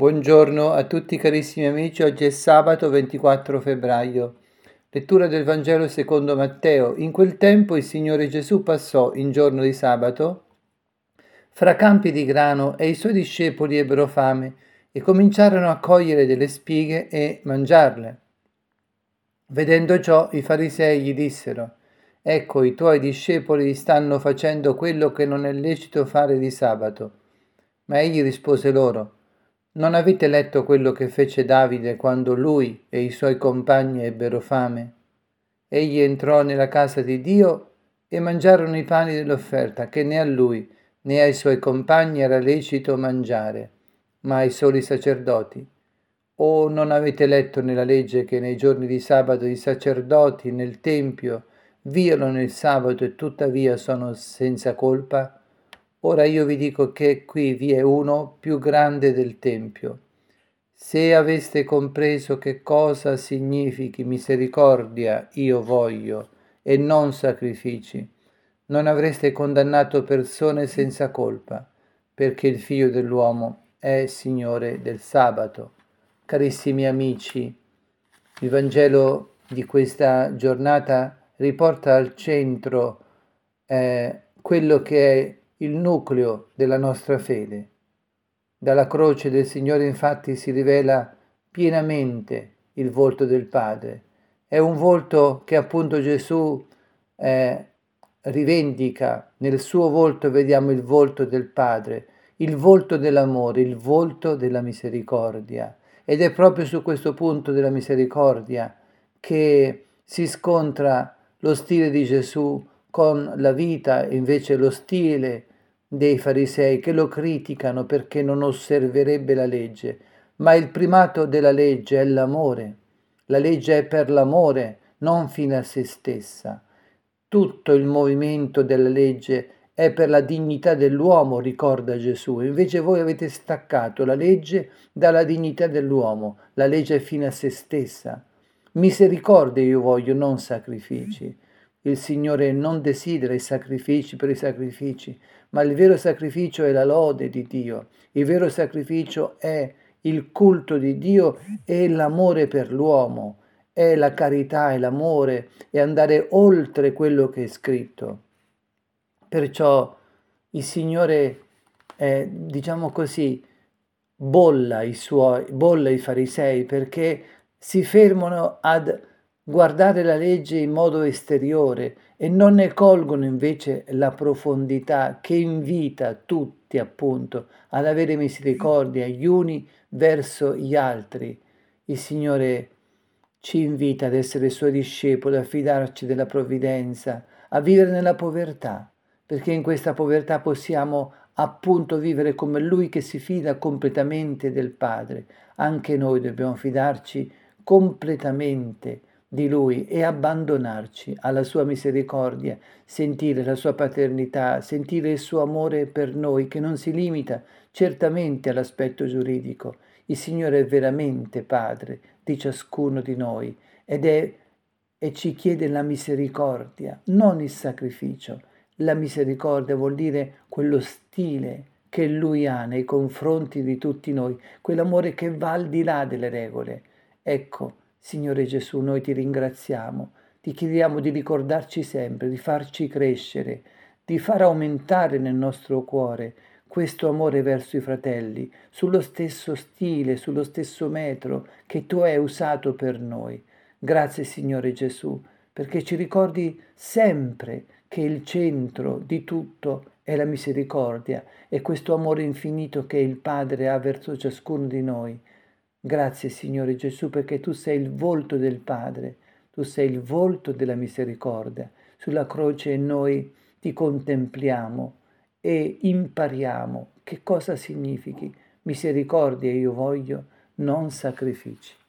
Buongiorno a tutti carissimi amici, oggi è sabato 24 febbraio. Lettura del Vangelo secondo Matteo. In quel tempo il Signore Gesù passò in giorno di sabato fra campi di grano e i suoi discepoli ebbero fame e cominciarono a cogliere delle spighe e mangiarle. Vedendo ciò, i farisei gli dissero, Ecco, i tuoi discepoli stanno facendo quello che non è lecito fare di sabato. Ma egli rispose loro, non avete letto quello che fece Davide quando lui e i suoi compagni ebbero fame? Egli entrò nella casa di Dio e mangiarono i pani dell'offerta che né a lui né ai suoi compagni era lecito mangiare, ma ai soli sacerdoti. O non avete letto nella legge che nei giorni di sabato i sacerdoti nel Tempio violano il sabato e tuttavia sono senza colpa? Ora io vi dico che qui vi è uno più grande del Tempio. Se aveste compreso che cosa significhi misericordia io voglio e non sacrifici, non avreste condannato persone senza colpa, perché il figlio dell'uomo è Signore del sabato. Carissimi amici, il Vangelo di questa giornata riporta al centro eh, quello che è il nucleo della nostra fede. Dalla croce del Signore infatti si rivela pienamente il volto del Padre. È un volto che appunto Gesù eh, rivendica, nel suo volto vediamo il volto del Padre, il volto dell'amore, il volto della misericordia. Ed è proprio su questo punto della misericordia che si scontra lo stile di Gesù con la vita, invece lo stile dei farisei che lo criticano perché non osserverebbe la legge, ma il primato della legge è l'amore. La legge è per l'amore, non fine a se stessa. Tutto il movimento della legge è per la dignità dell'uomo, ricorda Gesù. Invece voi avete staccato la legge dalla dignità dell'uomo. La legge è fine a se stessa. Misericordia io voglio, non sacrifici. Il Signore non desidera i sacrifici per i sacrifici, ma il vero sacrificio è la lode di Dio. Il vero sacrificio è il culto di Dio e l'amore per l'uomo, è la carità e l'amore e andare oltre quello che è scritto. Perciò il Signore, eh, diciamo così, bolla i suoi, bolla i farisei perché si fermano ad guardare la legge in modo esteriore e non ne colgono invece la profondità che invita tutti appunto ad avere misericordia gli uni verso gli altri. Il Signore ci invita ad essere suoi discepoli, a fidarci della provvidenza, a vivere nella povertà, perché in questa povertà possiamo appunto vivere come Lui che si fida completamente del Padre. Anche noi dobbiamo fidarci completamente di Lui e abbandonarci alla sua misericordia, sentire la sua paternità, sentire il suo amore per noi che non si limita certamente all'aspetto giuridico. Il Signore è veramente Padre di ciascuno di noi ed è e ci chiede la misericordia, non il sacrificio. La misericordia vuol dire quello stile che Lui ha nei confronti di tutti noi, quell'amore che va al di là delle regole. Ecco, Signore Gesù, noi ti ringraziamo, ti chiediamo di ricordarci sempre, di farci crescere, di far aumentare nel nostro cuore questo amore verso i fratelli, sullo stesso stile, sullo stesso metro che tu hai usato per noi. Grazie Signore Gesù, perché ci ricordi sempre che il centro di tutto è la misericordia e questo amore infinito che il Padre ha verso ciascuno di noi. Grazie Signore Gesù perché tu sei il volto del Padre, tu sei il volto della misericordia. Sulla croce noi ti contempliamo e impariamo che cosa significhi misericordia io voglio, non sacrifici.